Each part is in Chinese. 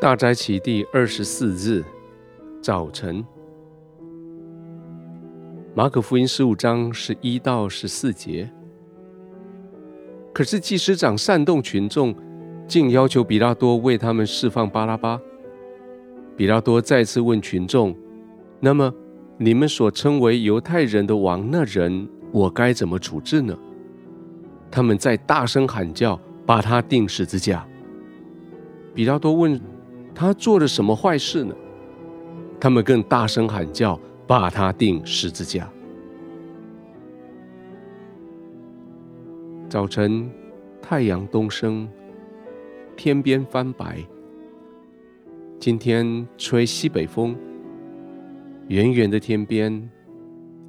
大斋期第二十四日早晨，马可福音十五章十一到十四节。可是祭司长煽动群众，竟要求比拉多为他们释放巴拉巴。比拉多再次问群众：“那么，你们所称为犹太人的王那人，我该怎么处置呢？”他们在大声喊叫，把他钉十字架。比拉多问。他做了什么坏事呢？他们更大声喊叫，把他钉十字架。早晨，太阳东升，天边翻白。今天吹西北风，远远的天边，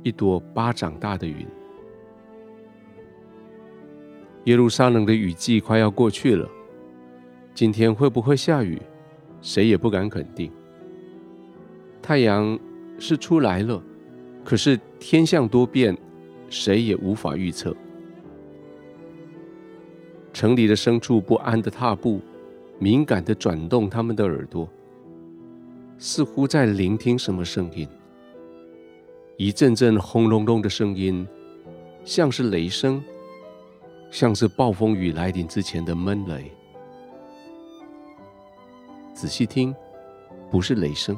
一朵巴掌大的云。耶路撒冷的雨季快要过去了，今天会不会下雨？谁也不敢肯定。太阳是出来了，可是天象多变，谁也无法预测。城里的牲畜不安的踏步，敏感的转动他们的耳朵，似乎在聆听什么声音。一阵阵轰隆隆的声音，像是雷声，像是暴风雨来临之前的闷雷。仔细听，不是雷声，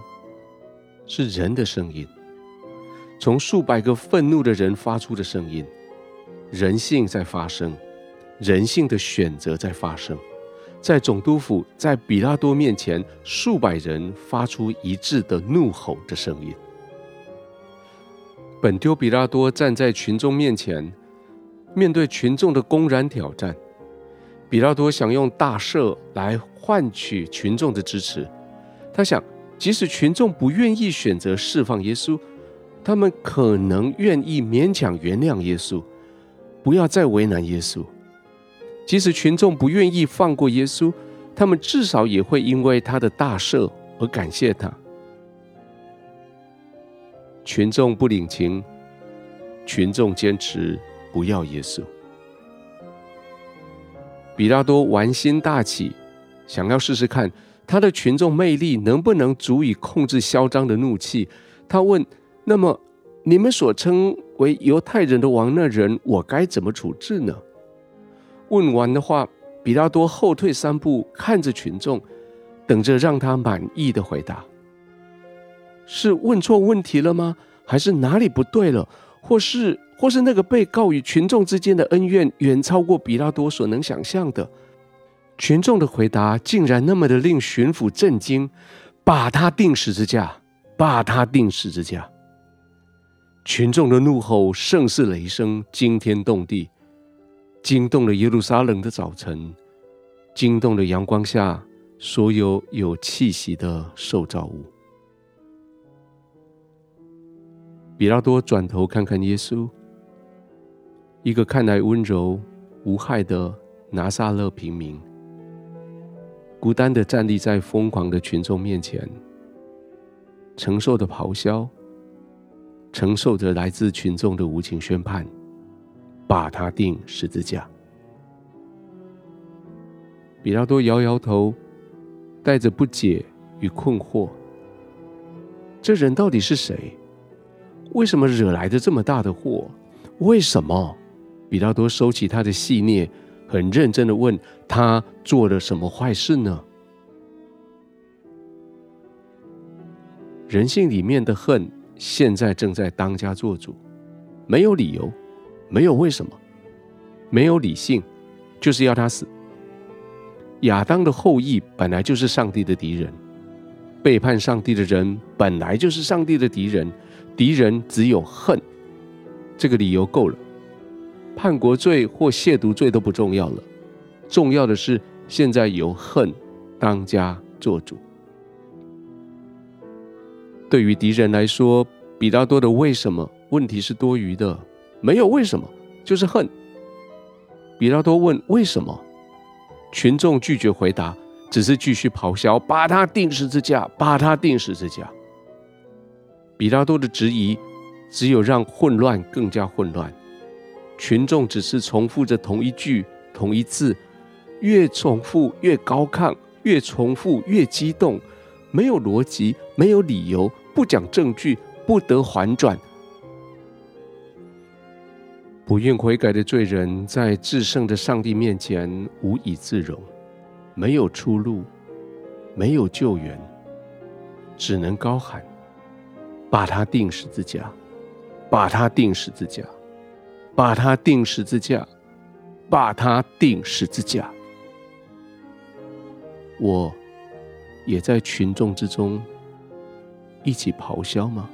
是人的声音，从数百个愤怒的人发出的声音。人性在发声，人性的选择在发声。在总督府，在比拉多面前，数百人发出一致的怒吼的声音。本丢比拉多站在群众面前，面对群众的公然挑战。比拉多想用大赦来换取群众的支持。他想，即使群众不愿意选择释放耶稣，他们可能愿意勉强原谅耶稣，不要再为难耶稣。即使群众不愿意放过耶稣，他们至少也会因为他的大赦而感谢他。群众不领情，群众坚持不要耶稣。比拉多玩心大起，想要试试看他的群众魅力能不能足以控制嚣张的怒气。他问：“那么，你们所称为犹太人的王那人，我该怎么处置呢？”问完的话，比拉多后退三步，看着群众，等着让他满意的回答。是问错问题了吗？还是哪里不对了？或是？或是那个被告与群众之间的恩怨远超过比拉多所能想象的，群众的回答竟然那么的令巡抚震惊，把他钉十字架，把他钉十字架。群众的怒吼胜似雷声，惊天动地，惊动了耶路撒冷的早晨，惊动了阳光下所有有气息的受造物。比拉多转头看看耶稣。一个看来温柔无害的拿撒勒平民，孤单的站立在疯狂的群众面前，承受着咆哮，承受着来自群众的无情宣判，把他钉十字架。比拉多摇摇头，带着不解与困惑：这人到底是谁？为什么惹来的这么大的祸？为什么？比拉多收起他的戏谑，很认真的问他做了什么坏事呢？人性里面的恨，现在正在当家做主，没有理由，没有为什么，没有理性，就是要他死。亚当的后裔本来就是上帝的敌人，背叛上帝的人本来就是上帝的敌人，敌人只有恨，这个理由够了。叛国罪或亵渎罪都不重要了，重要的是现在由恨当家做主。对于敌人来说，比拉多的为什么问题是多余的，没有为什么，就是恨。比拉多问为什么，群众拒绝回答，只是继续咆哮，把他钉十字架，把他钉十字架。比拉多的质疑，只有让混乱更加混乱。群众只是重复着同一句、同一字，越重复越高亢，越重复越激动，没有逻辑，没有理由，不讲证据，不得缓转。不愿悔改的罪人，在至圣的上帝面前无以自容，没有出路，没有救援，只能高喊：“把他钉十字架，把他钉十字架，把他钉十字架，把他钉十字架。”我也在群众之中一起咆哮吗？